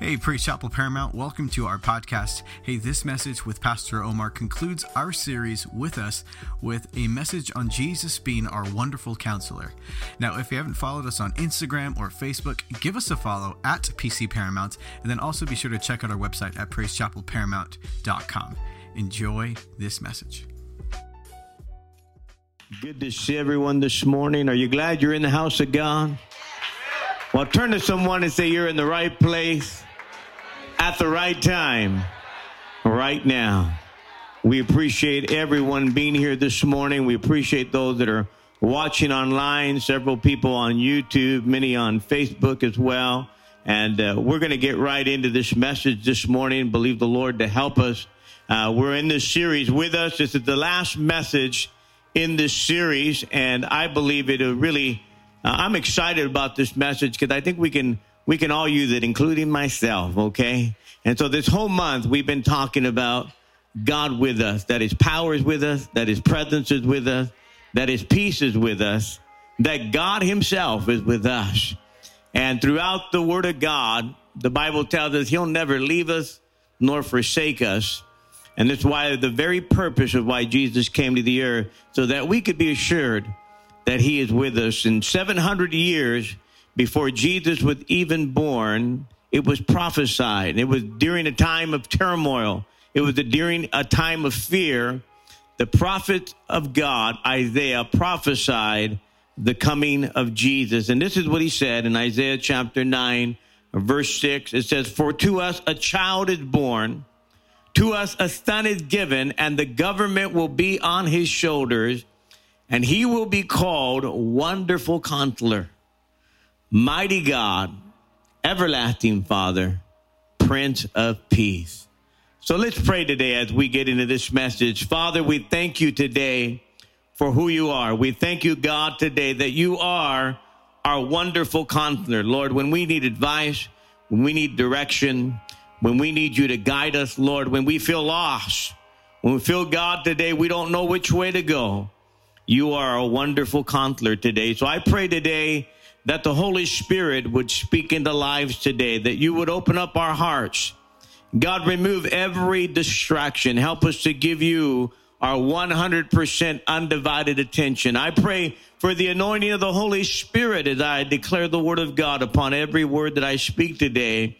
Hey, Praise Chapel Paramount, welcome to our podcast. Hey, this message with Pastor Omar concludes our series with us with a message on Jesus being our wonderful counselor. Now, if you haven't followed us on Instagram or Facebook, give us a follow at PC Paramount, and then also be sure to check out our website at praisechapelparamount.com. Enjoy this message. Good to see everyone this morning. Are you glad you're in the house of God? Well, turn to someone and say you're in the right place at the right time, right now. We appreciate everyone being here this morning. We appreciate those that are watching online, several people on YouTube, many on Facebook as well. And uh, we're going to get right into this message this morning. Believe the Lord to help us. Uh, we're in this series with us. This is the last message in this series, and I believe it really. Uh, I'm excited about this message because I think we can we can all use it, including myself, okay? And so this whole month, we've been talking about God with us, that his power is with us, that his presence is with us, that his peace is with us, that God himself is with us. And throughout the word of God, the Bible tells us he'll never leave us nor forsake us. And that's why the very purpose of why Jesus came to the earth, so that we could be assured that he is with us. In 700 years, before Jesus was even born, it was prophesied. It was during a time of turmoil. It was during a time of fear. The prophet of God, Isaiah, prophesied the coming of Jesus. And this is what he said in Isaiah chapter 9, verse 6. It says, For to us a child is born, to us a son is given, and the government will be on his shoulders, and he will be called Wonderful Counselor mighty God, everlasting Father, Prince of Peace. So let's pray today as we get into this message. Father, we thank you today for who you are. We thank you, God, today that you are our wonderful counselor. Lord, when we need advice, when we need direction, when we need you to guide us, Lord, when we feel lost, when we feel, God, today we don't know which way to go, you are a wonderful counselor today. So I pray today that the Holy Spirit would speak into lives today, that you would open up our hearts. God, remove every distraction. Help us to give you our 100% undivided attention. I pray for the anointing of the Holy Spirit as I declare the word of God upon every word that I speak today,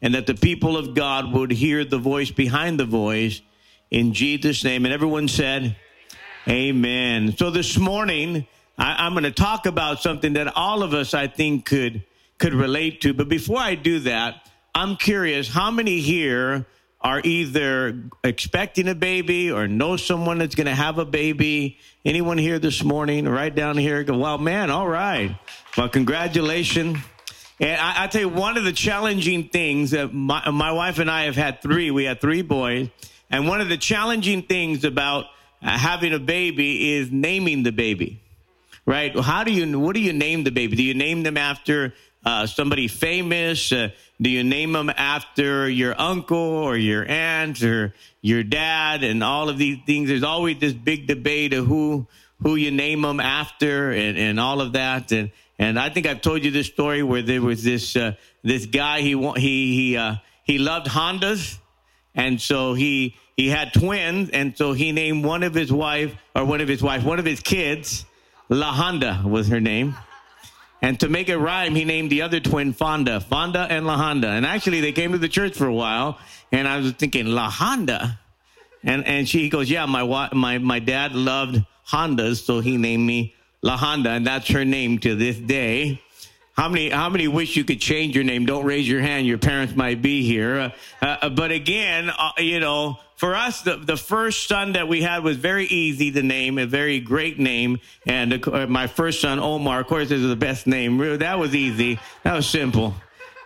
and that the people of God would hear the voice behind the voice in Jesus' name. And everyone said, Amen. So this morning, I, am going to talk about something that all of us, I think, could could relate to. But before I do that, I'm curious: how many here are either expecting a baby or know someone that's going to have a baby? Anyone here this morning? Right down here. Go, well, man, all right. Well, congratulations. And I, I tell you, one of the challenging things that my, my wife and I have had three. We had three boys, and one of the challenging things about uh, having a baby is naming the baby right? How do you, what do you name the baby? Do you name them after uh, somebody famous? Uh, do you name them after your uncle or your aunt or your dad and all of these things? There's always this big debate of who, who you name them after and, and all of that. And, and I think I've told you this story where there was this, uh, this guy, he, he, he, uh, he loved Hondas. And so he, he had twins. And so he named one of his wife or one of his wife, one of his kids, La Honda was her name. And to make it rhyme, he named the other twin Fonda, Fonda and La Honda. And actually, they came to the church for a while, and I was thinking, La Honda? And, and she goes, yeah, my, my, my dad loved Hondas, so he named me La Honda, and that's her name to this day. How many, how many wish you could change your name? Don't raise your hand. Your parents might be here. Uh, uh, but again, uh, you know, for us, the, the first son that we had was very easy to name, a very great name. And uh, my first son, Omar, of course, is the best name. That was easy. That was simple.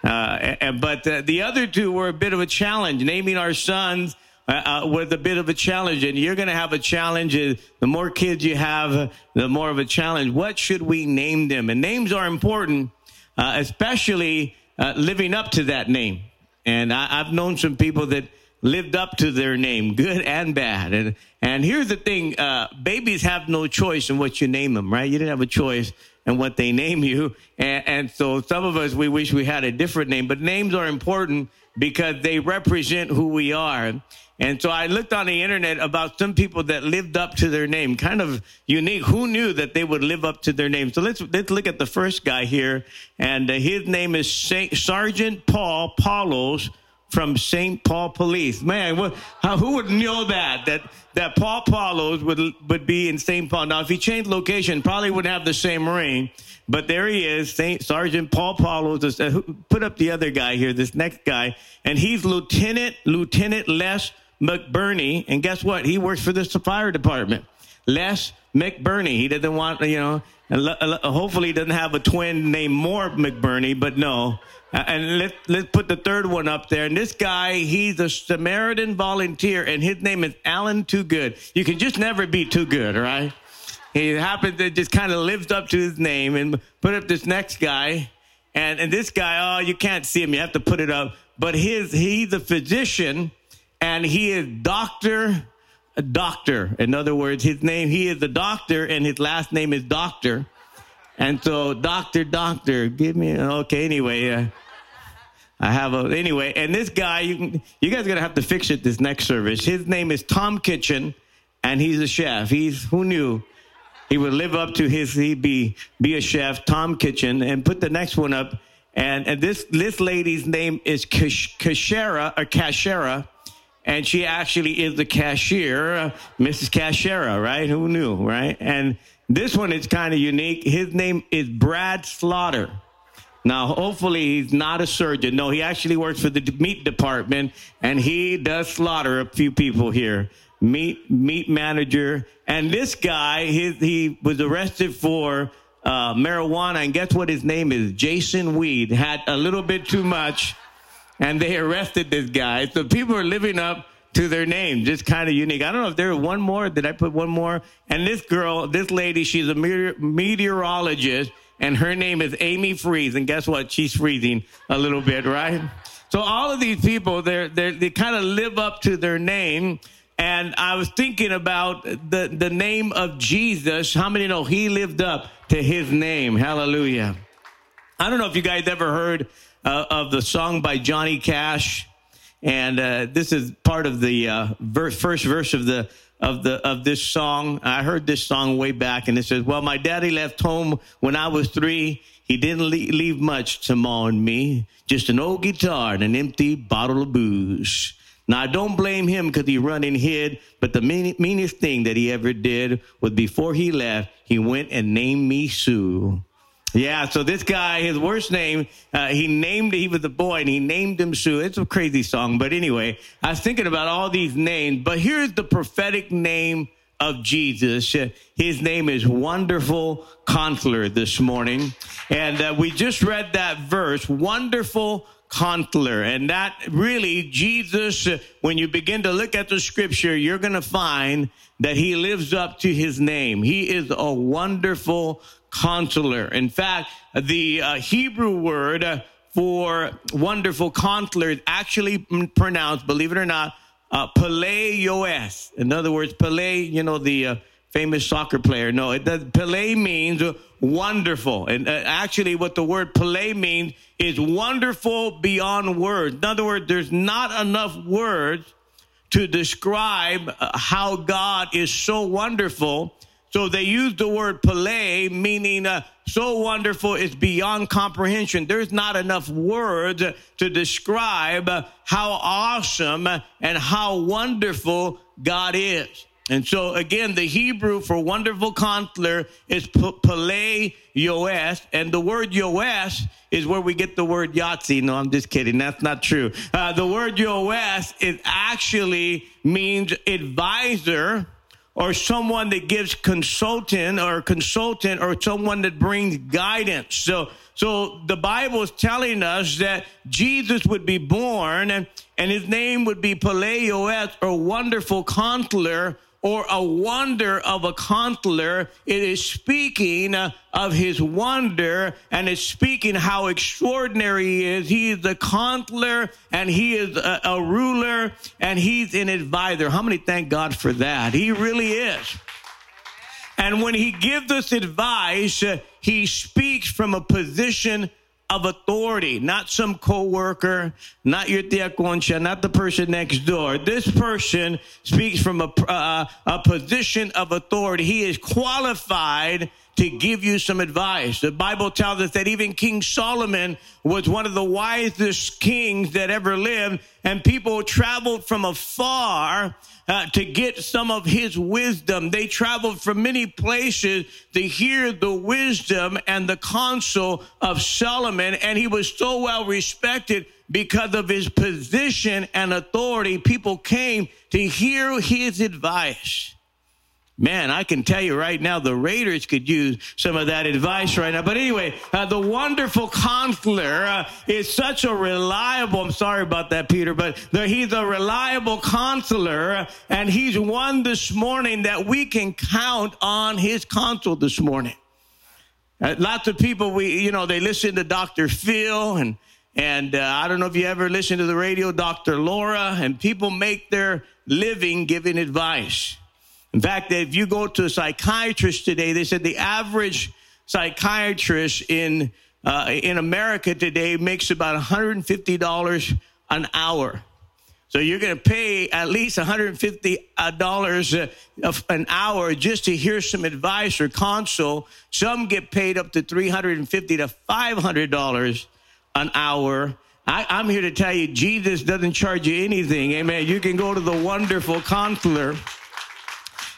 Uh, and, but uh, the other two were a bit of a challenge. Naming our sons uh, uh, was a bit of a challenge, and you're going to have a challenge. The more kids you have, the more of a challenge. What should we name them? And names are important uh, especially uh, living up to that name. And I, have known some people that lived up to their name, good and bad. And and here's the thing: uh, babies have no choice in what you name them, right? You didn't have a choice. in what they name you. And, and so some of us, we wish we had a different name, but names are important because they represent who we are. And so I looked on the internet about some people that lived up to their name, kind of unique. Who knew that they would live up to their name? So let's let's look at the first guy here, and uh, his name is Saint, Sergeant Paul Paulos from St. Paul Police. Man, what, how, who would know that that that Paul Paulos would would be in St. Paul? Now, if he changed location, probably wouldn't have the same ring. But there he is, Saint Sergeant Paul Paulos. Uh, put up the other guy here, this next guy, and he's Lieutenant Lieutenant Les McBurney, and guess what? He works for the fire department. Les McBurney. He doesn't want, you know, hopefully he doesn't have a twin named More McBurney, but no. And let's let's put the third one up there. And this guy, he's a Samaritan volunteer, and his name is Alan Toogood. You can just never be too good, right? He happens to just kind of lives up to his name. And put up this next guy, and and this guy, oh, you can't see him. You have to put it up. But his he's a physician and he is Doctor, Doctor. In other words, his name, he is a doctor, and his last name is Doctor. And so, Doctor, Doctor, give me, okay, anyway. Uh, I have a, anyway, and this guy, you, you guys to have to fix it this next service. His name is Tom Kitchen, and he's a chef. He's, who knew? He would live up to his, he'd be, be a chef, Tom Kitchen, and put the next one up. And, and this, this lady's name is Kashera, or Kashera, and she actually is the cashier, uh, Mrs. Cashera, right? Who knew, right? And this one is kind of unique. His name is Brad Slaughter. Now, hopefully, he's not a surgeon. No, he actually works for the meat department, and he does slaughter a few people here. Meat meat manager, and this guy, his, he was arrested for uh, marijuana, and guess what his name is? Jason Weed had a little bit too much and they arrested this guy. So people are living up to their name. Just kind of unique. I don't know if there one more. Did I put one more? And this girl, this lady, she's a meteor- meteorologist, and her name is Amy Freeze. And guess what? She's freezing a little bit, right? So all of these people, they're, they're, they kind of live up to their name. And I was thinking about the, the name of Jesus. How many know he lived up to his name? Hallelujah. I don't know if you guys ever heard uh, of the song by Johnny Cash, and uh, this is part of the uh, verse, first verse of the of the of this song. I heard this song way back, and it says, "Well, my daddy left home when I was three. He didn't leave much to mourn me, just an old guitar and an empty bottle of booze." Now, I don't blame him because he run and hid, but the mean, meanest thing that he ever did was before he left, he went and named me Sue. Yeah, so this guy, his worst name, uh, he named, he was a boy and he named him Sue. It's a crazy song, but anyway, I was thinking about all these names, but here's the prophetic name of Jesus. His name is Wonderful Counselor this morning. And uh, we just read that verse, Wonderful Counselor. And that really, Jesus, when you begin to look at the scripture, you're going to find that he lives up to his name. He is a wonderful counselor. In fact, the uh, Hebrew word for wonderful counselor is actually pronounced, believe it or not, uh. In other words, Pele, you know, the uh, famous soccer player. No, it does, Pele means wonderful. And uh, actually, what the word Pele means is wonderful beyond words. In other words, there's not enough words to describe uh, how God is so wonderful so they use the word Pele, meaning uh, so wonderful it's beyond comprehension. There's not enough words to describe how awesome and how wonderful God is. And so again, the Hebrew for wonderful counselor is Pele Yoetz, and the word Yoetz is where we get the word Yahtzee. No, I'm just kidding. That's not true. Uh, the word Yoetz it actually means advisor or someone that gives consultant or consultant or someone that brings guidance. So, so the Bible is telling us that Jesus would be born and, and his name would be Peleoet or wonderful counselor or a wonder of a counselor. It is speaking uh, of his wonder and it's speaking how extraordinary he is. He is the counselor and he is a, a ruler and he's an advisor. How many thank God for that? He really is. And when he gives us advice, uh, he speaks from a position of authority, not some coworker, not your tia Concha, not the person next door. This person speaks from a, uh, a position of authority. He is qualified to give you some advice. The Bible tells us that even King Solomon was one of the wisest kings that ever lived, and people traveled from afar uh, to get some of his wisdom. They traveled from many places to hear the wisdom and the counsel of Solomon, and he was so well respected because of his position and authority. People came to hear his advice. Man, I can tell you right now, the Raiders could use some of that advice right now. But anyway, uh, the wonderful counselor uh, is such a reliable, I'm sorry about that, Peter, but the, he's a reliable counselor, and he's one this morning that we can count on his counsel this morning. Uh, lots of people, we, you know, they listen to Dr. Phil and, and uh, I don't know if you ever listen to the radio, Dr. Laura, and people make their living giving advice. In fact, if you go to a psychiatrist today, they said the average psychiatrist in uh, in America today makes about $150 an hour. So you're going to pay at least $150 uh, an hour just to hear some advice or counsel. Some get paid up to $350 to $500 an hour. I, I'm here to tell you, Jesus doesn't charge you anything. Amen. You can go to the wonderful counselor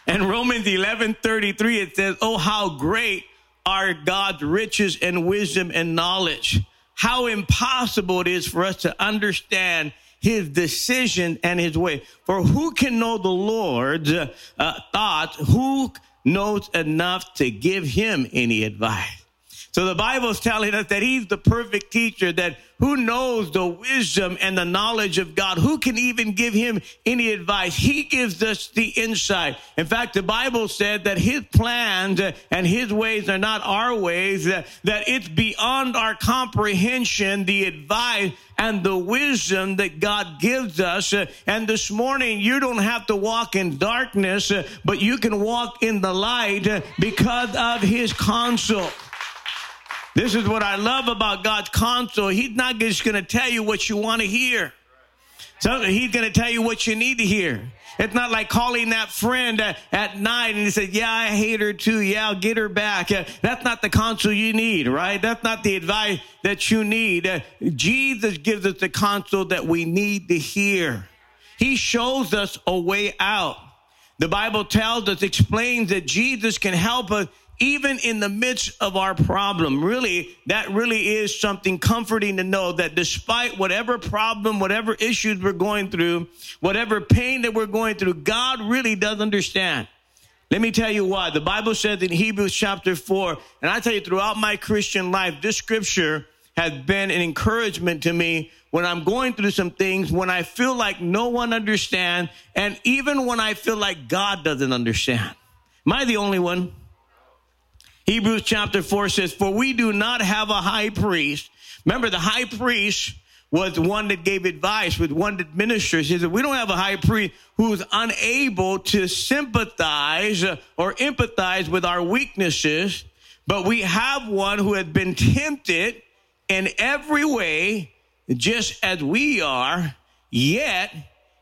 and Romans 11 33, it says, Oh, how great are God's riches and wisdom and knowledge. How impossible it is for us to understand his decision and his way. For who can know the Lord's uh, thoughts? Who knows enough to give him any advice? So the Bible is telling us that he's the perfect teacher, that who knows the wisdom and the knowledge of God? Who can even give him any advice? He gives us the insight. In fact, the Bible said that his plans and his ways are not our ways, that, it's beyond our comprehension, the advice and the wisdom that God gives us. And this morning, you don't have to walk in darkness, but you can walk in the light because of his counsel. This is what I love about God's counsel. He's not just going to tell you what you want to hear. So he's going to tell you what you need to hear. It's not like calling that friend at night and he said, yeah, I hate her too. Yeah, I'll get her back. That's not the counsel you need, right? That's not the advice that you need. Uh, Jesus gives us the counsel that we need to hear. He shows us a way out. The Bible tells us, explains that Jesus can help us even in the midst of our problem. Really, that really is something comforting to know that despite whatever problem, whatever issues we're going through, whatever pain that we're going through, God really does understand. Let me tell you why. The Bible says in Hebrews chapter 4, and I tell you throughout my Christian life, this scripture has been an encouragement to me when I'm going through some things, when I feel like no one understands, and even when I feel like God doesn't understand. Am I the only one? Hebrews chapter 4 says, For we do not have a high priest. Remember, the high priest was one that gave advice, with one that ministers. He said, We don't have a high priest who's unable to sympathize or empathize with our weaknesses, but we have one who has been tempted in every way, just as we are, yet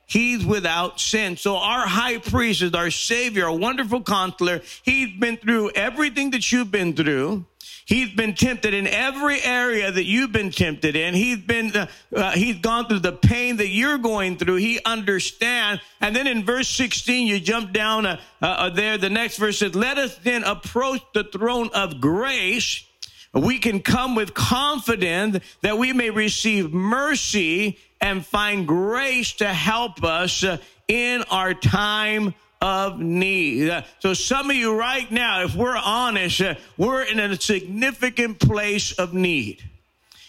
He's without sin. So our high priest is our savior, a wonderful counselor. He's been through everything that you've been through. He's been tempted in every area that you've been tempted in. He's been, uh, uh, he's gone through the pain that you're going through. He understands. And then in verse 16, you jump down uh, uh there. The next verse says, let us then approach the throne of grace. We can come with confidence that we may receive mercy and find grace to help us in our time of need. So some of you right now, if we're honest, we're in a significant place of need.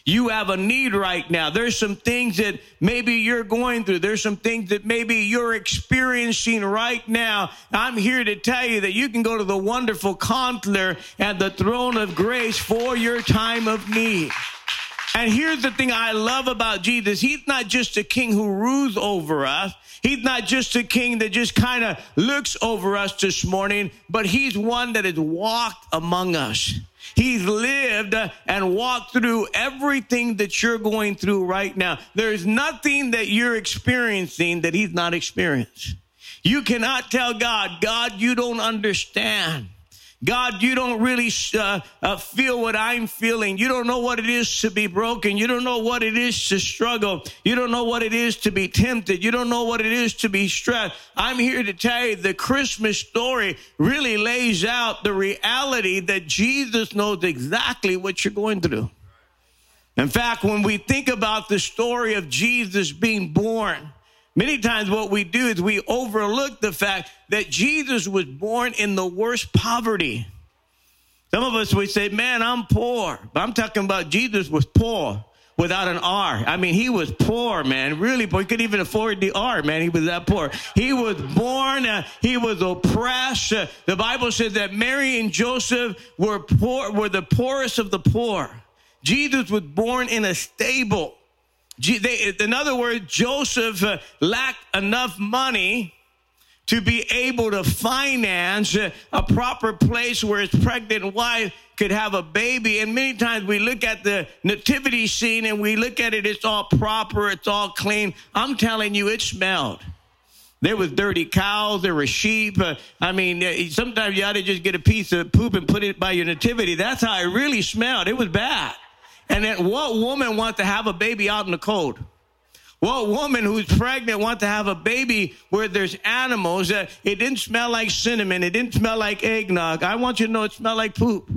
You have a need right now. There's some things that maybe you're going through. There's some things that maybe you're experiencing right now. I'm here to tell you that you can go to the wonderful counselor at the throne of grace for your time of need. And here's the thing I love about Jesus. He's not just a king who rules over us. He's not just a king that just kind of looks over us this morning, but he's one that has walked among us. He's lived and walked through everything that you're going through right now. There's nothing that you're experiencing that he's not experienced. You cannot tell God, God, you don't understand. God, you don't really uh, uh, feel what I'm feeling. You don't know what it is to be broken. You don't know what it is to struggle. You don't know what it is to be tempted. You don't know what it is to be stressed. I'm here to tell you the Christmas story really lays out the reality that Jesus knows exactly what you're going through. In fact, when we think about the story of Jesus being born, Many times what we do is we overlook the fact that Jesus was born in the worst poverty. Some of us would say, man, I'm poor. But I'm talking about Jesus was poor without an R. I mean, he was poor, man, really poor. He couldn't even afford the R, man. He was that poor. He was born, uh, he was oppressed. Uh, the Bible says that Mary and Joseph were poor, were the poorest of the poor. Jesus was born in a stable. In other words, Joseph uh, lacked enough money to be able to finance uh, a proper place where his pregnant wife could have a baby. And many times we look at the nativity scene and we look at it, it's all proper, it's all clean. I'm telling you, it smelled. There was dirty cows, there were sheep. Uh, I mean, uh, sometimes you ought to just get a piece of poop and put it by your nativity. That's how it really smelled. It was bad. And then what woman wants to have a baby out in the cold? What woman who's pregnant wants to have a baby where there's animals? Uh, it didn't smell like cinnamon. It didn't smell like eggnog. I want you to know it smelled like poop.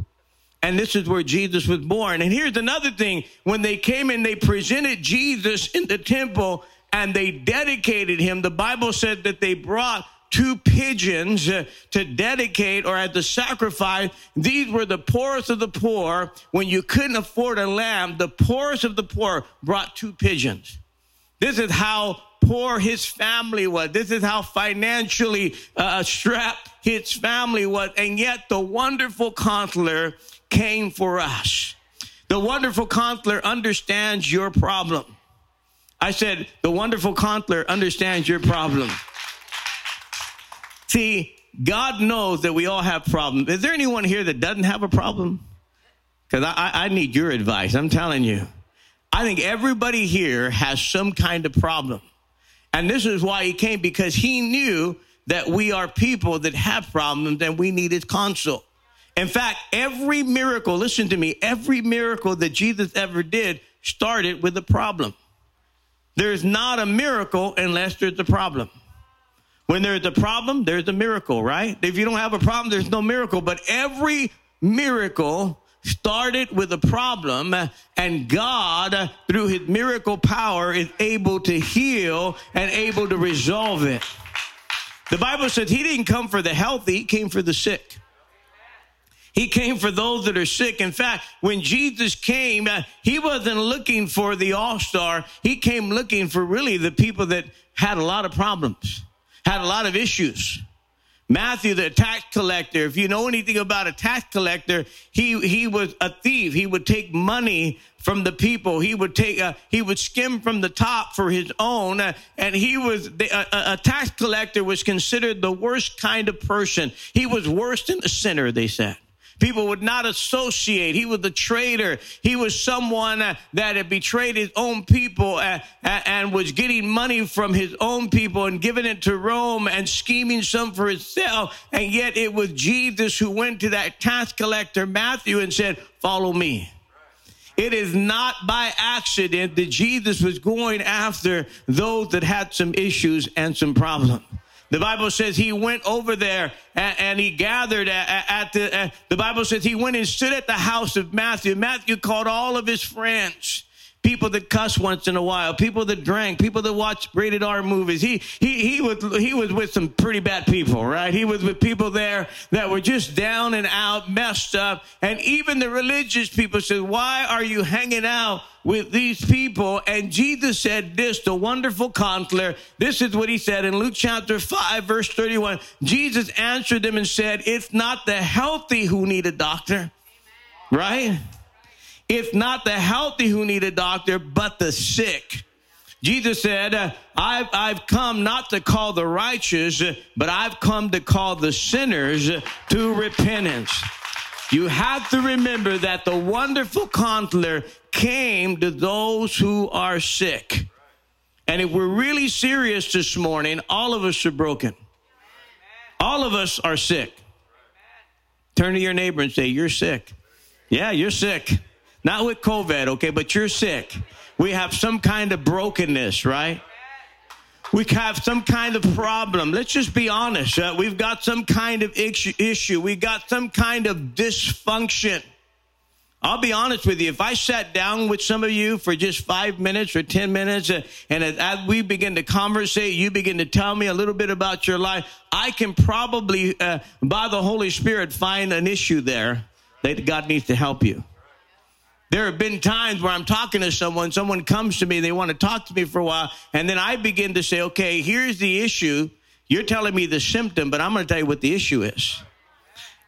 And this is where Jesus was born. And here's another thing. When they came and they presented Jesus in the temple and they dedicated him, the Bible said that they brought two pigeons to dedicate or at the sacrifice. These were the poorest of the poor. When you couldn't afford a lamb, the poorest of the poor brought two pigeons. This is how poor his family was. This is how financially uh, strapped his family was. And yet the wonderful counselor came for us. The wonderful counselor understands your problem. I said, the wonderful counselor understands your problem. See, God knows that we all have problems. Is there anyone here that doesn't have a problem? Because I, I, need your advice. I'm telling you. I think everybody here has some kind of problem. And this is why he came, because he knew that we are people that have problems and we need his counsel. In fact, every miracle, listen to me, every miracle that Jesus ever did started with a problem. There's not a miracle unless there's a problem. When there's a problem, there's a miracle, right? If you don't have a problem, there's no miracle. But every miracle started with a problem, and God, through his miracle power, is able to heal and able to resolve it. The Bible says he didn't come for the healthy, he came for the sick. He came for those that are sick. In fact, when Jesus came, uh, he wasn't looking for the all star. He came looking for really the people that had a lot of problems had a lot of issues. Matthew, the tax collector, if you know anything about a tax collector, he, he was a thief. He would take money from the people. He would take, uh, he would skim from the top for his own. Uh, and he was, the, a tax collector was considered the worst kind of person. He was worse than a sinner, they said. People would not associate. He was a traitor. He was someone uh, that had betrayed his own people uh, and was getting money from his own people and giving it to Rome and scheming some for himself. And yet it was Jesus who went to that tax collector, Matthew, and said, Follow me. It is not by accident that Jesus was going after those that had some issues and some problems. The Bible says he went over there and, and he gathered at, at the, uh, the Bible says he went and stood at the house of Matthew. Matthew called all of his friends people that cuss once in a while, people that drank, people that watch rated R movies. He he he was he was with some pretty bad people, right? He was with people there that were just down and out, messed up, and even the religious people said, "Why are you hanging out?" With these people. And Jesus said this, the wonderful counselor. This is what he said in Luke chapter 5, verse 31. Jesus answered them and said, It's not the healthy who need a doctor, right? It's not the healthy who need a doctor, but the sick. Jesus said, I've, I've come not to call the righteous, but I've come to call the sinners to repentance. You have to remember that the wonderful counselor came to those who are sick. And if we're really serious this morning, all of us are broken. All of us are sick. Turn to your neighbor and say, You're sick. Yeah, you're sick. Not with COVID, okay, but you're sick. We have some kind of brokenness, right? We have some kind of problem. Let's just be honest. Uh, we've got some kind of issue. We got some kind of dysfunction. I'll be honest with you. If I sat down with some of you for just five minutes or 10 minutes, uh, and as we begin to conversate, you begin to tell me a little bit about your life, I can probably, uh, by the Holy Spirit, find an issue there that God needs to help you. There have been times where I'm talking to someone, someone comes to me, they want to talk to me for a while, and then I begin to say, okay, here's the issue. You're telling me the symptom, but I'm going to tell you what the issue is.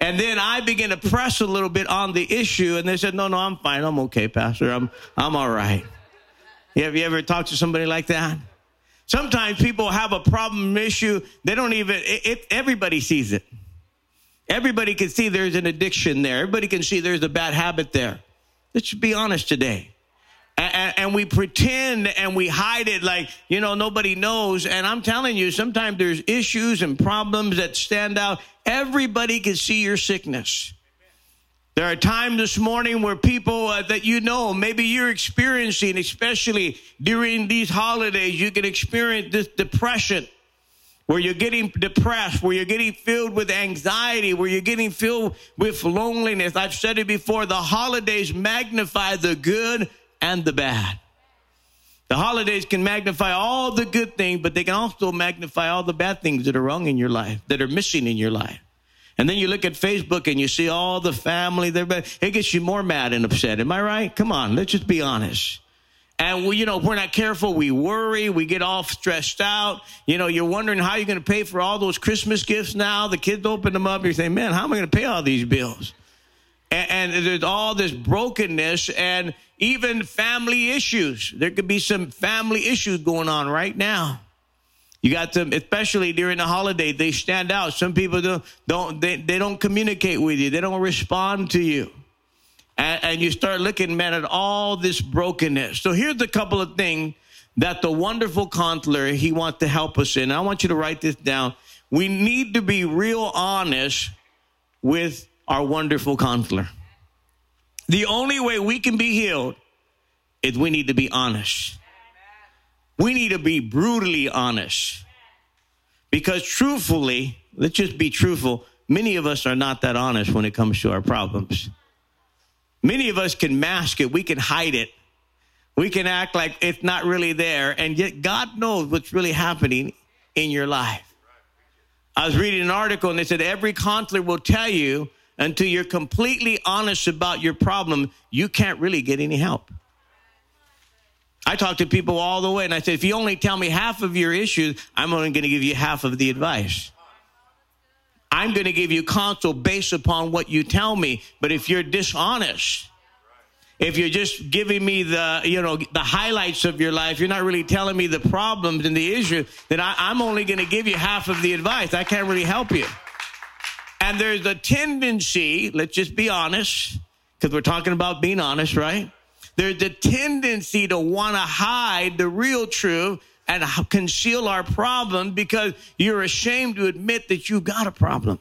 And then I begin to press a little bit on the issue, and they said, no, no, I'm fine. I'm okay, Pastor. I'm, I'm all right. Have you ever talked to somebody like that? Sometimes people have a problem issue. They don't even, it, it, everybody sees it. Everybody can see there's an addiction there. Everybody can see there's a bad habit there. Let's be honest today. And, and, we pretend and we hide it like, you know, nobody knows. And I'm telling you, sometimes there's issues and problems that stand out. Everybody can see your sickness. There are times this morning where people uh, that you know, maybe you're experiencing, especially during these holidays, you can experience this depression where you're getting depressed, where you're getting filled with anxiety, where you're getting filled with loneliness. I've said it before the holidays magnify the good and the bad. The holidays can magnify all the good things, but they can also magnify all the bad things that are wrong in your life, that are missing in your life. And then you look at Facebook and you see all the family, there, but it gets you more mad and upset. Am I right? Come on, let's just be honest. And we, you know, we're not careful, we worry, we get all stressed out. You know, you're wondering how you're going to pay for all those Christmas gifts now. The kids open them up, you're saying, man, how am I going to pay all these bills? And, and there's all this brokenness and even family issues. There could be some family issues going on right now. You got them, especially during the holiday, they stand out. Some people don't, don't they, they don't communicate with you. They don't respond to you and, and you start looking, man, at all this brokenness. So here's a couple of things that the wonderful counselor he wants to help us in. I want you to write this down. We need to be real honest with our wonderful counselor. The only way we can be healed is we need to be honest. We need to be brutally honest. Because truthfully, let's just be truthful, many of us are not that honest when it comes to our problems. Many of us can mask it, we can hide it. We can act like it's not really there, and yet God knows what's really happening in your life. I was reading an article and they said every counselor will tell you until you're completely honest about your problem, you can't really get any help. I talk to people all the way and I said, if you only tell me half of your issues, I'm only going to give you half of the advice. I'm going to give you counsel based upon what you tell me. But if you're dishonest, if you're just giving me the you know the highlights of your life you're not really telling me the problems and the issue then I, am only going to give you half of the advice i can't really help you and there's a tendency let's just be honest because we're talking about being honest right there's a tendency to want to hide the real truth and conceal our problem because you're ashamed to admit that you've got a problem.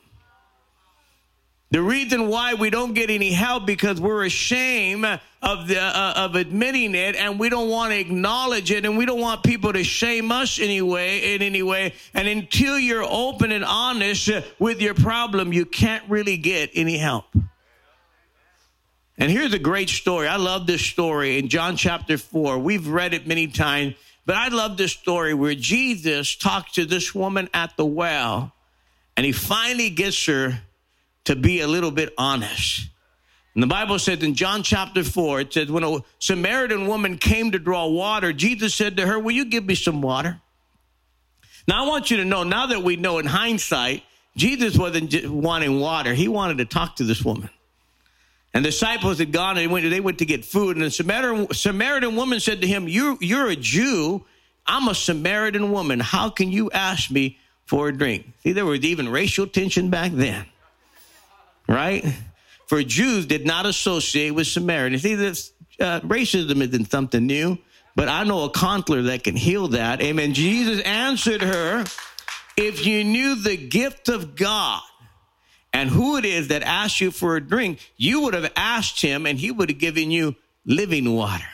The reason why we don't get any help because we're ashamed of the uh, of admitting it, and we don't want to acknowledge it, and we don't want people to shame us anyway in any way. And until you're open and honest with your problem, you can't really get any help. And here's a great story. I love this story in John chapter four. We've read it many times. But I love this story where Jesus talks to this woman at the well and he finally gets her to be a little bit honest. And the Bible says in John chapter 4, it says, when a Samaritan woman came to draw water, Jesus said to her, Will you give me some water? Now, I want you to know, now that we know in hindsight, Jesus wasn't wanting water, he wanted to talk to this woman. And the disciples had gone and they went, they went to get food. And the Samaritan, Samaritan woman said to him, you, You're a Jew. I'm a Samaritan woman. How can you ask me for a drink? See, there was even racial tension back then, right? For Jews did not associate with Samaritans. See, this, uh, racism isn't something new, but I know a counselor that can heal that. Amen. Jesus answered her, If you knew the gift of God, and who it is that asked you for a drink, you would have asked him and he would have given you living water.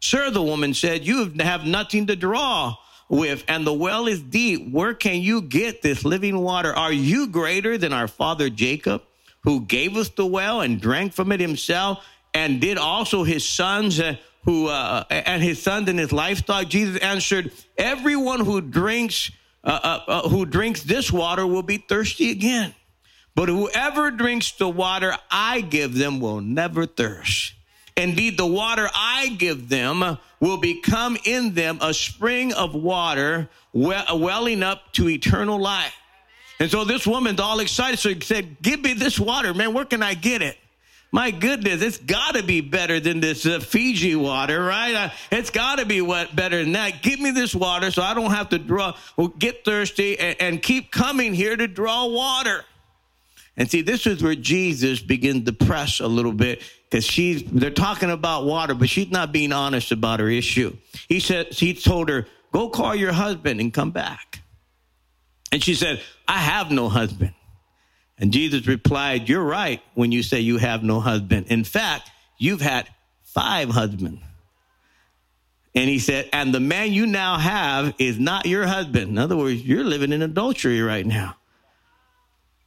Sir, the woman said, You have nothing to draw with, and the well is deep. Where can you get this living water? Are you greater than our father Jacob, who gave us the well and drank from it himself, and did also his sons? Uh, who uh, and his sons and his livestock? Jesus answered, "Everyone who drinks uh, uh, uh who drinks this water will be thirsty again." But whoever drinks the water I give them will never thirst. Indeed, the water I give them will become in them a spring of water welling up to eternal life. And so this woman's all excited. So he said, Give me this water, man. Where can I get it? My goodness, it's got to be better than this uh, Fiji water, right? Uh, it's got to be what better than that. Give me this water so I don't have to draw, get thirsty, and, and keep coming here to draw water. And see, this is where Jesus begins to press a little bit because she's, they're talking about water, but she's not being honest about her issue. He said, he told her, go call your husband and come back. And she said, I have no husband. And Jesus replied, You're right when you say you have no husband. In fact, you've had five husbands. And he said, And the man you now have is not your husband. In other words, you're living in adultery right now.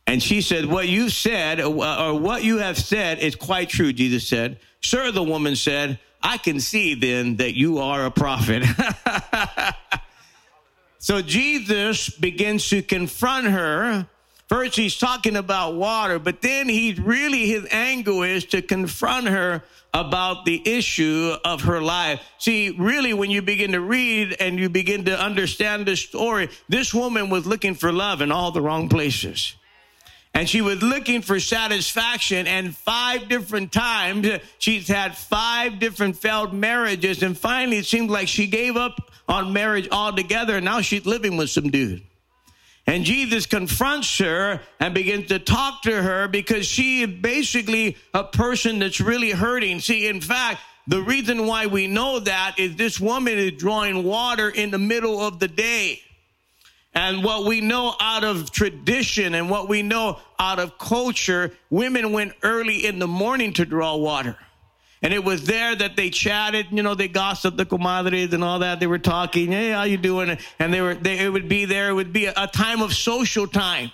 And she said, What you said, uh, or what you have said, is quite true, Jesus said. Sir, the woman said, I can see then that you are a prophet. so Jesus begins to confront her. First, he's talking about water, but then he's really, his angle is to confront her about the issue of her life. See, really, when you begin to read and you begin to understand the story, this woman was looking for love in all the wrong places and she was looking for satisfaction and five different times she's had five different failed marriages and finally it seemed like she gave up on marriage altogether and now she's living with some dude. And jesus confronts her and begins to talk to her because she is basically a person that's really hurting. See in fact the reason why we know that is this woman is drawing water in the middle of the day and what we know out of tradition and what we know out of culture, women went early in the morning to draw water. And it was there that they chatted, you know, they gossiped the comadres and all that. They were talking, hey, how you doing? And they were, they, it would be there. It would be a, a time of social time.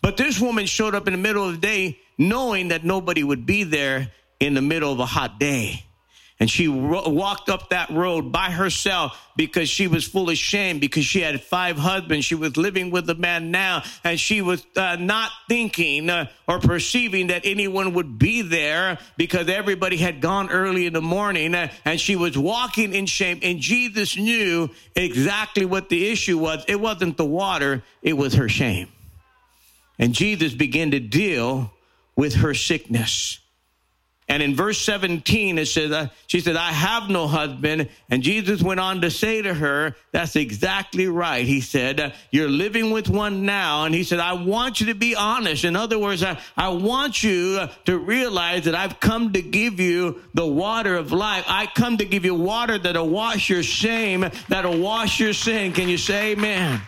But this woman showed up in the middle of the day knowing that nobody would be there in the middle of a hot day. And she ro- walked up that road by herself because she was full of shame because she had five husbands. She was living with a man now and she was uh, not thinking uh, or perceiving that anyone would be there because everybody had gone early in the morning uh, and she was walking in shame. And Jesus knew exactly what the issue was. It wasn't the water, it was her shame. And Jesus began to deal with her sickness. And in verse 17, it says, uh, she said, I have no husband. And Jesus went on to say to her, that's exactly right. He said, uh, you're living with one now. And he said, I want you to be honest. In other words, I, I want you to realize that I've come to give you the water of life. I come to give you water that'll wash your shame, that'll wash your sin. Can you say amen?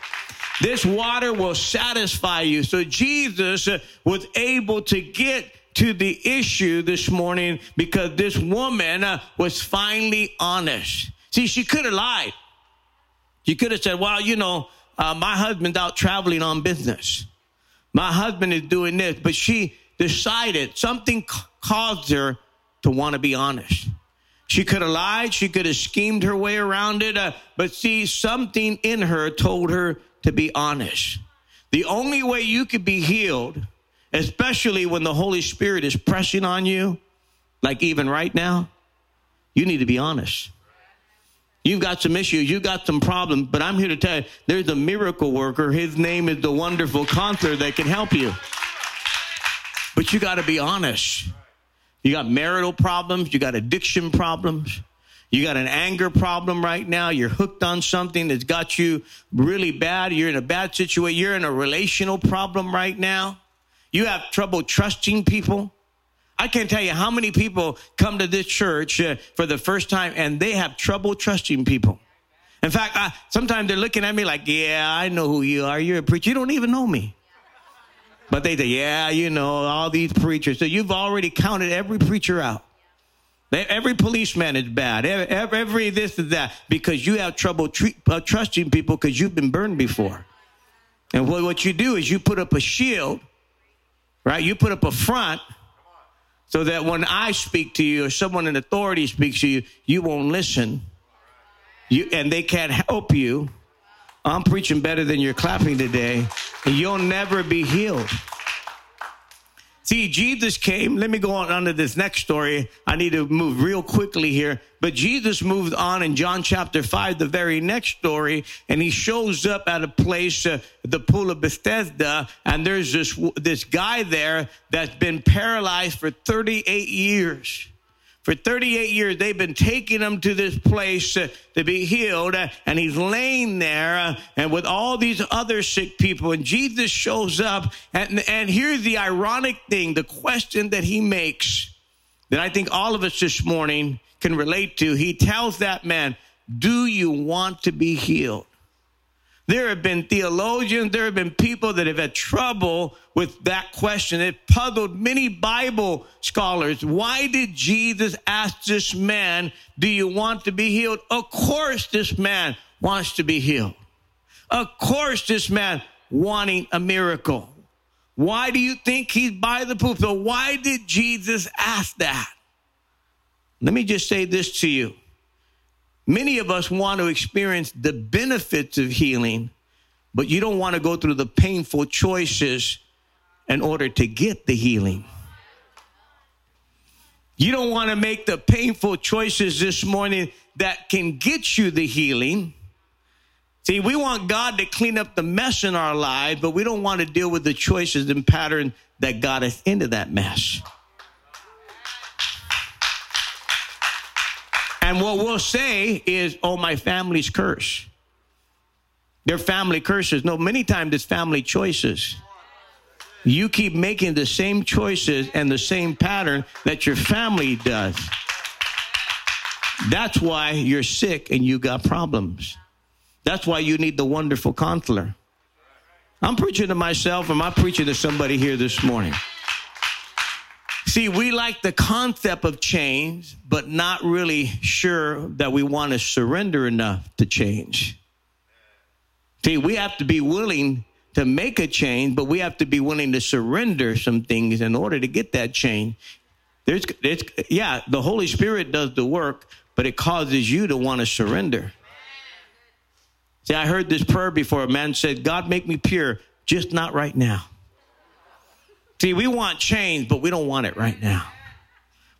This water will satisfy you. So Jesus uh, was able to get to the issue this morning because this woman uh, was finally honest. See, she could have lied. She could have said, well, you know, uh, my husband's out traveling on business. My husband is doing this. But she decided something caused her to want to be honest. She could have lied. She could have schemed her way around it. Uh, but see, something in her told her to be honest. The only way you could be healed especially when the Holy Spirit is pressing on you, like even right now, you need to be honest. You've got some issues, you've got some problems, but I'm here to tell you there's a miracle worker. His name is the wonderful counselor that can help you. But you got to be honest. You got marital problems, you got addiction problems. You got an anger problem right now. You're hooked on something that's got you really bad. You're in a bad situation. You're in a relational problem right now. You have trouble trusting people. I can't tell you how many people come to this church uh, for the first time and they have trouble trusting people. In fact, I, sometimes they're looking at me like, yeah, I know who you are. You're a preacher. You don't even know me. But they say, yeah, you know, all these preachers. So you've already counted every preacher out. Every policeman is bad. Every, every this is that because you have trouble uh, trusting people because you've been burned before. And what, what you do is you put up a shield, right? You put up a front so that when I speak to you or someone in authority speaks to you, you won't listen. You, and they can't help you. I'm preaching better than you're clapping today. And you'll never be healed. See, Jesus came. Let me go on, to this next story. I need to move real quickly here. But Jesus moved on in John chapter 5, the very next story, and he shows up at a place, uh, the pool of Bethesda, and there's this, this guy there that's been paralyzed for 38 years. For 38 years, they've been taking him to this place uh, to be healed, uh, and he's laying there uh, and with all these other sick people. And Jesus shows up, and, and here's the ironic thing the question that he makes that I think all of us this morning can relate to. He tells that man, Do you want to be healed? There have been theologians, there have been people that have had trouble with that question. It puzzled many Bible scholars. Why did Jesus ask this man, Do you want to be healed? Of course, this man wants to be healed. Of course, this man wanting a miracle. Why do you think he's by the pool? So, why did Jesus ask that? Let me just say this to you. Many of us want to experience the benefits of healing, but you don't want to go through the painful choices in order to get the healing. You don't want to make the painful choices this morning that can get you the healing. See, we want God to clean up the mess in our life, but we don't want to deal with the choices and pattern that got us into that mess. And what we'll say is, oh, my family's curse. Their family curses. No, many times it's family choices. You keep making the same choices and the same pattern that your family does. That's why you're sick and you got problems. That's why you need the wonderful counselor. I'm preaching to myself, am I preaching to somebody here this morning? See, we like the concept of change, but not really sure that we want to surrender enough to change. See, we have to be willing to make a change, but we have to be willing to surrender some things in order to get that change. There's, it's, yeah, the Holy Spirit does the work, but it causes you to want to surrender. See, I heard this prayer before. A man said, God, make me pure, just not right now. See, we want change, but we don't want it right now.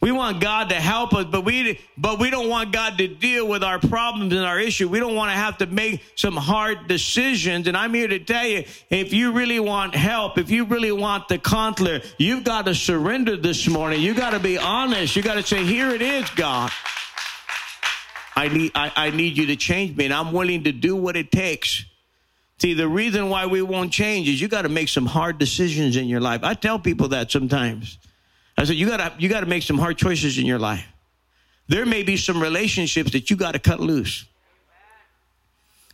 We want God to help us, but we but we don't want God to deal with our problems and our issue. We don't want to have to make some hard decisions. And I'm here to tell you, if you really want help, if you really want the counselor, you've got to surrender this morning. You got to be honest. You got to say, "Here it is, God. I need I, I need you to change me, and I'm willing to do what it takes." See, the reason why we won't change is you got to make some hard decisions in your life. I tell people that sometimes. I said, you got to you got to make some hard choices in your life. There may be some relationships that you got to cut loose.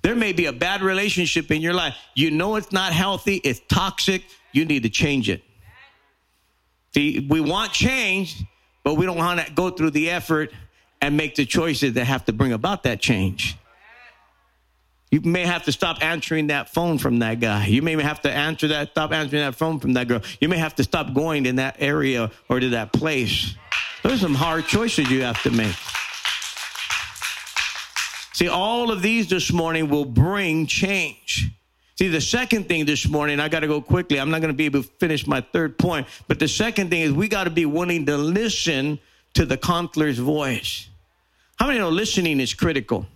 There may be a bad relationship in your life. You know it's not healthy, it's toxic, you need to change it. See, we want change, but we don't want to go through the effort and make the choices that have to bring about that change. You may have to stop answering that phone from that guy. You may have to answer that, stop answering that phone from that girl. You may have to stop going in that area or to that place. There's some hard choices you have to make. See, all of these this morning will bring change. See, the second thing this morning, I got to go quickly. I'm not going to be able to finish my third point. But the second thing is we got to be willing to listen to the counselor's voice. How many know listening is critical?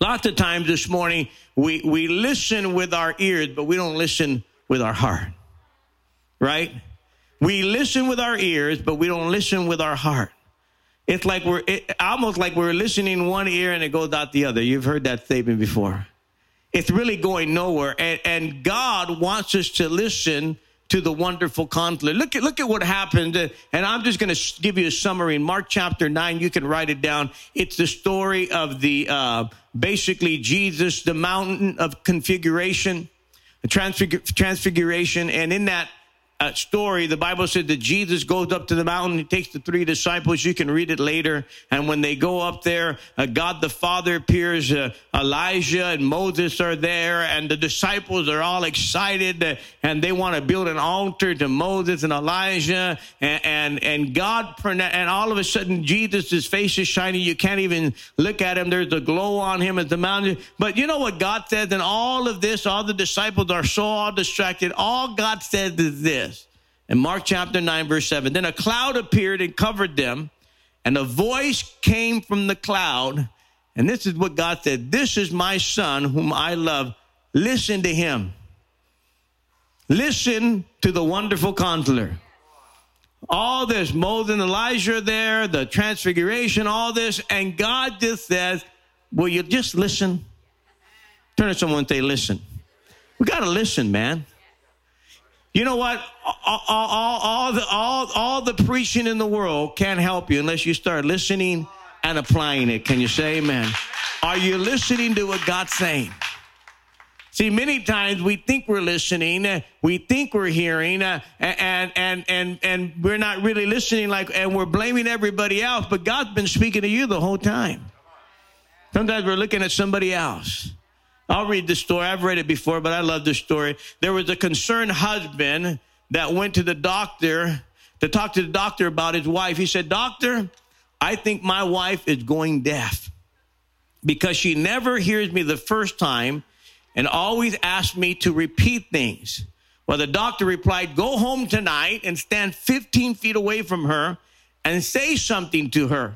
Lots of times this morning, we, we listen with our ears, but we don't listen with our heart. Right? we listen with our ears, but we don't listen with our heart. It's like we're it, almost like we're listening one ear and it goes out the other. You've heard that statement before. It's really going nowhere. And, and God wants us to listen to the wonderful conflict. Look at look at what happened, and I'm just going to give you a summary. In Mark chapter nine, you can write it down. It's the story of the uh, basically Jesus, the mountain of configuration, the transfig- transfiguration, and in that uh, story, the Bible said that Jesus goes up to the mountain. He takes the three disciples. You can read it later. And when they go up there, uh, God the Father appears. Uh, Elijah and Moses are there, and the disciples are all excited, uh, and they want to build an altar to Moses and Elijah. And and, and God, and all of a sudden, Jesus' face is shining. You can't even look at him. There's a glow on him at the mountain. But you know what God said? And all of this, all the disciples are so all distracted. All God said is this in Mark chapter 9, verse 7. Then a cloud appeared and covered them, and a voice came from the cloud. And this is what God said This is my son whom I love. Listen to him. Listen to the wonderful counselor. All this, Moses and Elijah there, the transfiguration, all this, and God just says, Will you just listen? Turn to someone and say, Listen. We got to listen, man. You know what? All, all, all, the, all, all the preaching in the world can't help you unless you start listening and applying it. Can you say amen? Are you listening to what God's saying? See, many times we think we're listening, uh, we think we're hearing, uh, and and and and we're not really listening. Like, and we're blaming everybody else. But God's been speaking to you the whole time. Sometimes we're looking at somebody else. I'll read the story. I've read it before, but I love this story. There was a concerned husband that went to the doctor to talk to the doctor about his wife. He said, Doctor, I think my wife is going deaf because she never hears me the first time and always asks me to repeat things. Well, the doctor replied, Go home tonight and stand 15 feet away from her and say something to her.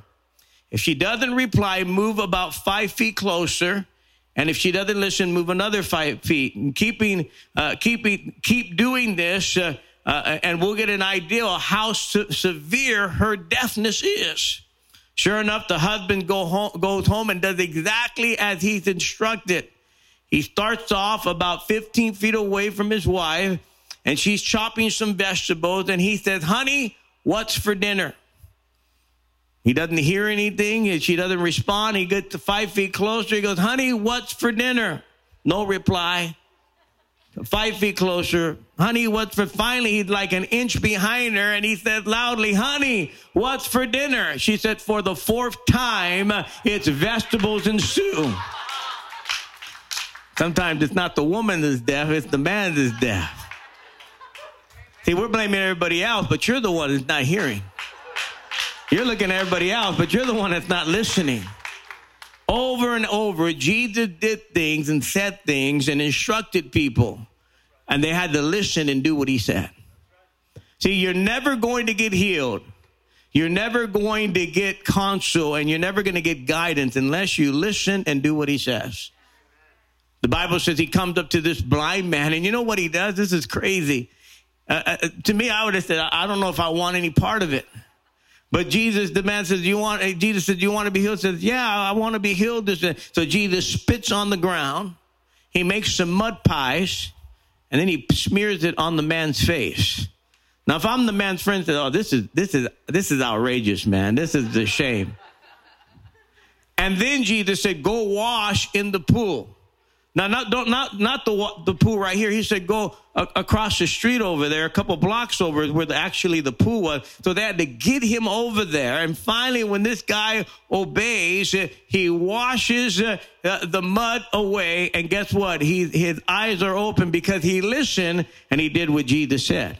If she doesn't reply, move about five feet closer and if she doesn't listen, move another five feet. And keeping, uh, keeping, keep doing this, uh, uh, and we'll get an idea of how se- severe her deafness is. Sure enough, the husband go home, goes home and does exactly as he's instructed. He starts off about 15 feet away from his wife, and she's chopping some vegetables, and he says, Honey, what's for dinner? He doesn't hear anything and she doesn't respond. He gets five feet closer. He goes, Honey, what's for dinner? No reply. Five feet closer. Honey, what's for finally? He's like an inch behind her and he said loudly, Honey, what's for dinner? She said, For the fourth time, it's vegetables and stew. Sometimes it's not the woman that's deaf, it's the man that's deaf. See, we're blaming everybody else, but you're the one that's not hearing. You're looking at everybody else, but you're the one that's not listening. Over and over, Jesus did things and said things and instructed people, and they had to listen and do what he said. See, you're never going to get healed. You're never going to get counsel and you're never going to get guidance unless you listen and do what he says. The Bible says he comes up to this blind man, and you know what he does? This is crazy. Uh, uh, to me, I would have said, I don't know if I want any part of it. But Jesus, the man says, "You want?" Jesus said, "You want to be healed?" Says, "Yeah, I want to be healed." So Jesus spits on the ground. He makes some mud pies, and then he smears it on the man's face. Now, if I'm the man's friend, says, "Oh, this is this is this is outrageous, man. This is a shame." And then Jesus said, "Go wash in the pool." Now, not don't, not not the the pool right here. He said go a, across the street over there, a couple blocks over where the, actually the pool was. So they had to get him over there. And finally, when this guy obeys, he washes uh, the mud away. And guess what? He his eyes are open because he listened and he did what Jesus said.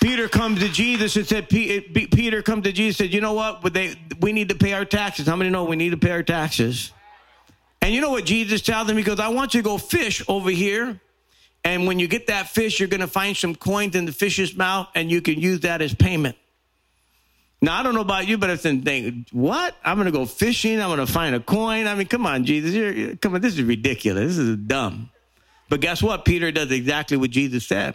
Peter comes to Jesus and said, Peter come to Jesus and said, you know what? They, we need to pay our taxes. How many know we need to pay our taxes? And you know what Jesus tells them? He goes, I want you to go fish over here. And when you get that fish, you're going to find some coins in the fish's mouth and you can use that as payment. Now, I don't know about you, but I think, what? I'm going to go fishing. I'm going to find a coin. I mean, come on, Jesus. You're, come on, this is ridiculous. This is dumb. But guess what? Peter does exactly what Jesus said.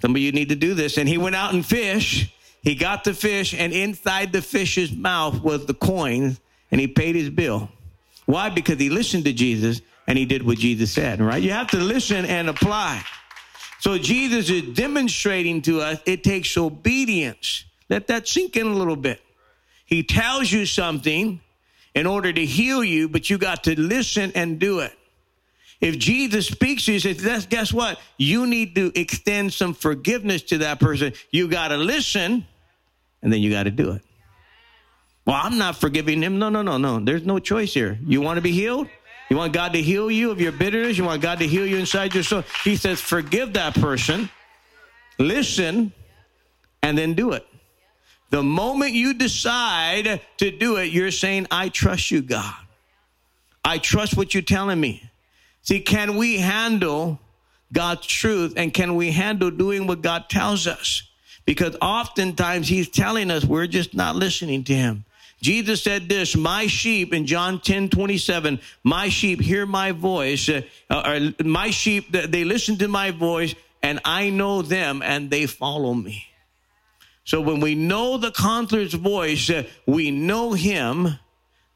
Some of you need to do this. And he went out and fish. He got the fish, and inside the fish's mouth was the coin, and he paid his bill. Why? Because he listened to Jesus and he did what Jesus said, right? You have to listen and apply. So Jesus is demonstrating to us it takes obedience. Let that sink in a little bit. He tells you something in order to heal you, but you got to listen and do it. If Jesus speaks to you, says, guess what? You need to extend some forgiveness to that person. You got to listen and then you got to do it. Well, I'm not forgiving him. No, no, no, no. There's no choice here. You want to be healed? You want God to heal you of your bitterness? You want God to heal you inside your soul? He says, forgive that person, listen, and then do it. The moment you decide to do it, you're saying, I trust you, God. I trust what you're telling me. See, can we handle God's truth and can we handle doing what God tells us? Because oftentimes He's telling us we're just not listening to Him. Jesus said this, my sheep in John 10, 27, my sheep hear my voice, uh, or my sheep, they listen to my voice and I know them and they follow me. So when we know the counselor's voice, uh, we know him,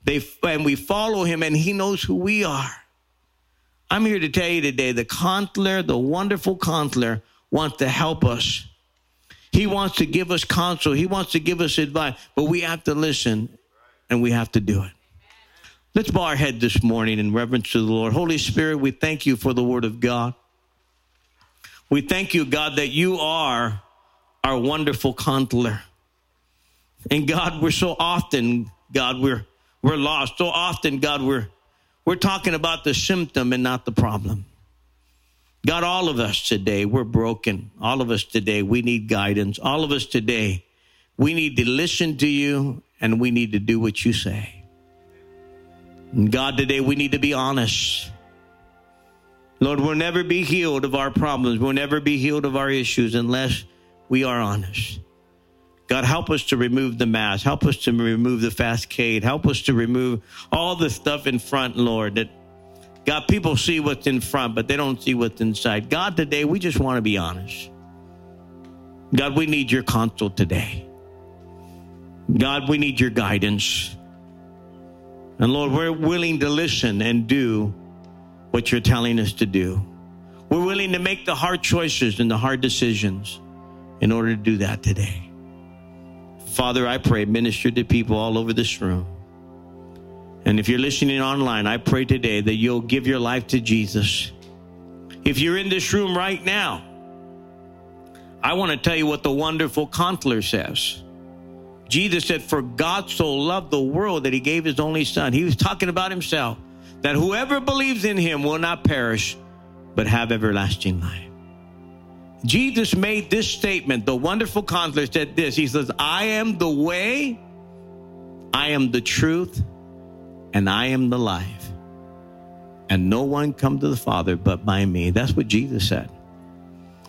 they, and we follow him and he knows who we are. I'm here to tell you today, the counselor, the wonderful counselor wants to help us. He wants to give us counsel. He wants to give us advice, but we have to listen and we have to do it. Let's bow our head this morning in reverence to the Lord. Holy Spirit, we thank you for the word of God. We thank you, God, that you are our wonderful counselor. And God, we're so often, God, we're we're lost. So often, God, we're we're talking about the symptom and not the problem. God, all of us today, we're broken. All of us today, we need guidance. All of us today, we need to listen to you and we need to do what you say. And God, today we need to be honest. Lord, we'll never be healed of our problems. We'll never be healed of our issues unless we are honest. God, help us to remove the mask. Help us to remove the facade. Help us to remove all the stuff in front, Lord, that God, people see what's in front, but they don't see what's inside. God, today, we just want to be honest. God, we need your counsel today. God, we need your guidance. And Lord, we're willing to listen and do what you're telling us to do. We're willing to make the hard choices and the hard decisions in order to do that today. Father, I pray, minister to people all over this room. And if you're listening online, I pray today that you'll give your life to Jesus. If you're in this room right now, I want to tell you what the wonderful counselor says. Jesus said, For God so loved the world that he gave his only son. He was talking about himself, that whoever believes in him will not perish, but have everlasting life. Jesus made this statement. The wonderful counselor said this He says, I am the way, I am the truth, and I am the life. And no one come to the Father but by me. That's what Jesus said.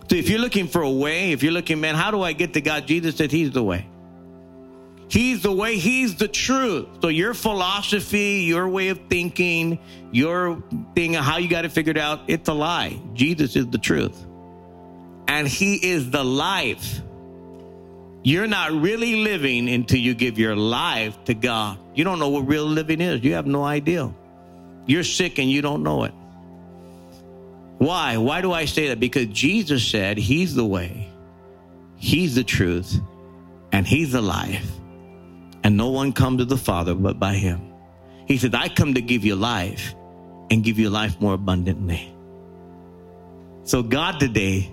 So if you're looking for a way, if you're looking, man, how do I get to God? Jesus said he's the way. He's the way, He's the truth. So your philosophy, your way of thinking, your thing, how you got it figured out, it's a lie. Jesus is the truth. And He is the life. You're not really living until you give your life to God. You don't know what real living is. You have no idea. You're sick and you don't know it. Why? Why do I say that? Because Jesus said He's the way, He's the truth, and He's the life and no one come to the Father but by him. He said, I come to give you life and give you life more abundantly. So God today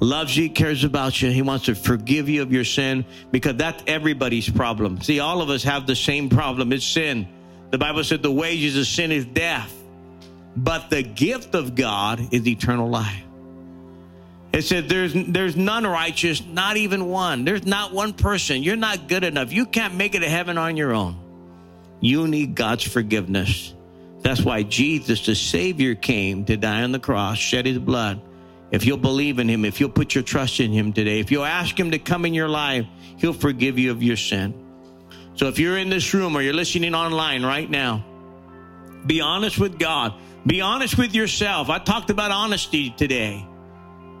loves you, cares about you. He wants to forgive you of your sin because that's everybody's problem. See, all of us have the same problem. It's sin. The Bible said the wages of sin is death, but the gift of God is eternal life. It said, there's, there's none righteous, not even one. There's not one person. You're not good enough. You can't make it to heaven on your own. You need God's forgiveness. That's why Jesus, the Savior, came to die on the cross, shed his blood. If you'll believe in him, if you'll put your trust in him today, if you'll ask him to come in your life, he'll forgive you of your sin. So if you're in this room or you're listening online right now, be honest with God. Be honest with yourself. I talked about honesty today.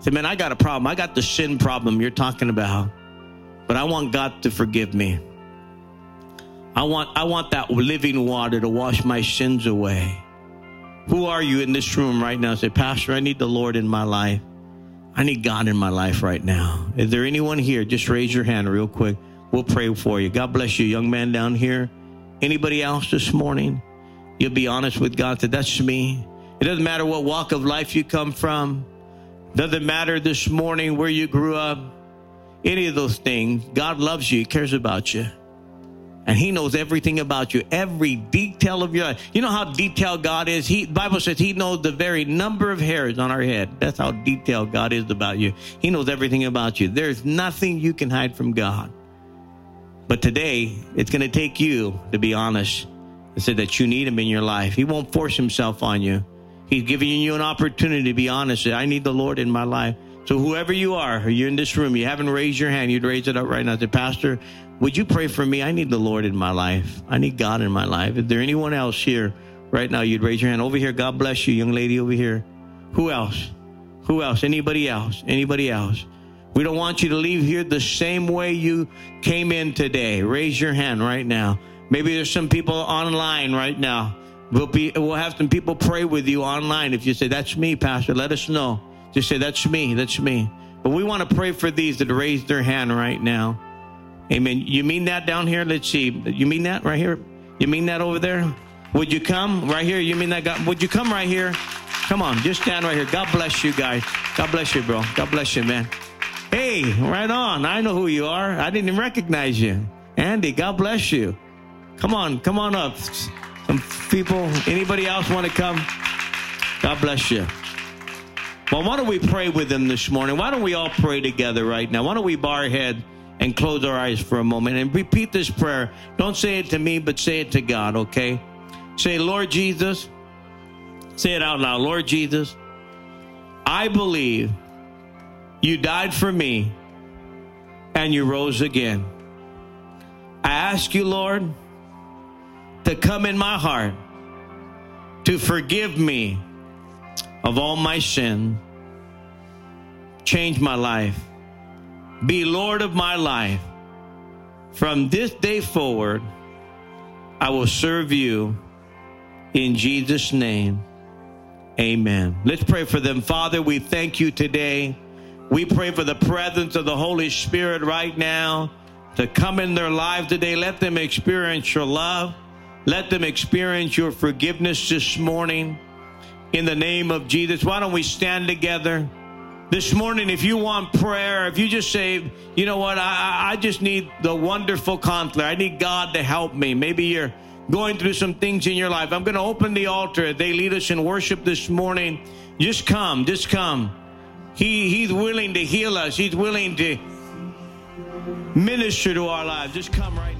Say, man, I got a problem. I got the sin problem you're talking about. But I want God to forgive me. I want I want that living water to wash my sins away. Who are you in this room right now? Say, Pastor, I need the Lord in my life. I need God in my life right now. Is there anyone here? Just raise your hand real quick. We'll pray for you. God bless you, young man down here. Anybody else this morning? You'll be honest with God. That that's me. It doesn't matter what walk of life you come from. Doesn't matter this morning where you grew up. Any of those things. God loves you. He cares about you. And he knows everything about you, every detail of your life. You know how detailed God is? He Bible says he knows the very number of hairs on our head. That's how detailed God is about you. He knows everything about you. There's nothing you can hide from God. But today, it's going to take you to be honest and say that you need him in your life. He won't force himself on you. He's giving you an opportunity to be honest. I need the Lord in my life. So whoever you are, you're in this room, you haven't raised your hand, you'd raise it up right now. Say, Pastor, would you pray for me? I need the Lord in my life. I need God in my life. Is there anyone else here right now? You'd raise your hand over here. God bless you, young lady over here. Who else? Who else? Anybody else? Anybody else? We don't want you to leave here the same way you came in today. Raise your hand right now. Maybe there's some people online right now. We'll be we'll have some people pray with you online. If you say that's me, Pastor, let us know. Just say that's me, that's me. But we want to pray for these that raised their hand right now. Amen. You mean that down here? Let's see. You mean that right here? You mean that over there? Would you come right here? You mean that? God? Would you come right here? Come on, just stand right here. God bless you guys. God bless you, bro. God bless you, man. Hey, right on. I know who you are. I didn't even recognize you. Andy, God bless you. Come on, come on up. People, anybody else want to come? God bless you. Well, why don't we pray with them this morning? Why don't we all pray together right now? Why don't we bow our head and close our eyes for a moment and repeat this prayer? Don't say it to me, but say it to God, okay? Say, Lord Jesus, say it out loud. Lord Jesus, I believe you died for me and you rose again. I ask you, Lord, to come in my heart, to forgive me of all my sin, change my life, be Lord of my life. From this day forward, I will serve you in Jesus' name. Amen. Let's pray for them. Father, we thank you today. We pray for the presence of the Holy Spirit right now to come in their lives today. Let them experience your love. Let them experience your forgiveness this morning in the name of Jesus. Why don't we stand together? This morning, if you want prayer, if you just say, you know what, I, I just need the wonderful counselor. I need God to help me. Maybe you're going through some things in your life. I'm going to open the altar. They lead us in worship this morning. Just come, just come. He, he's willing to heal us. He's willing to minister to our lives. Just come right now.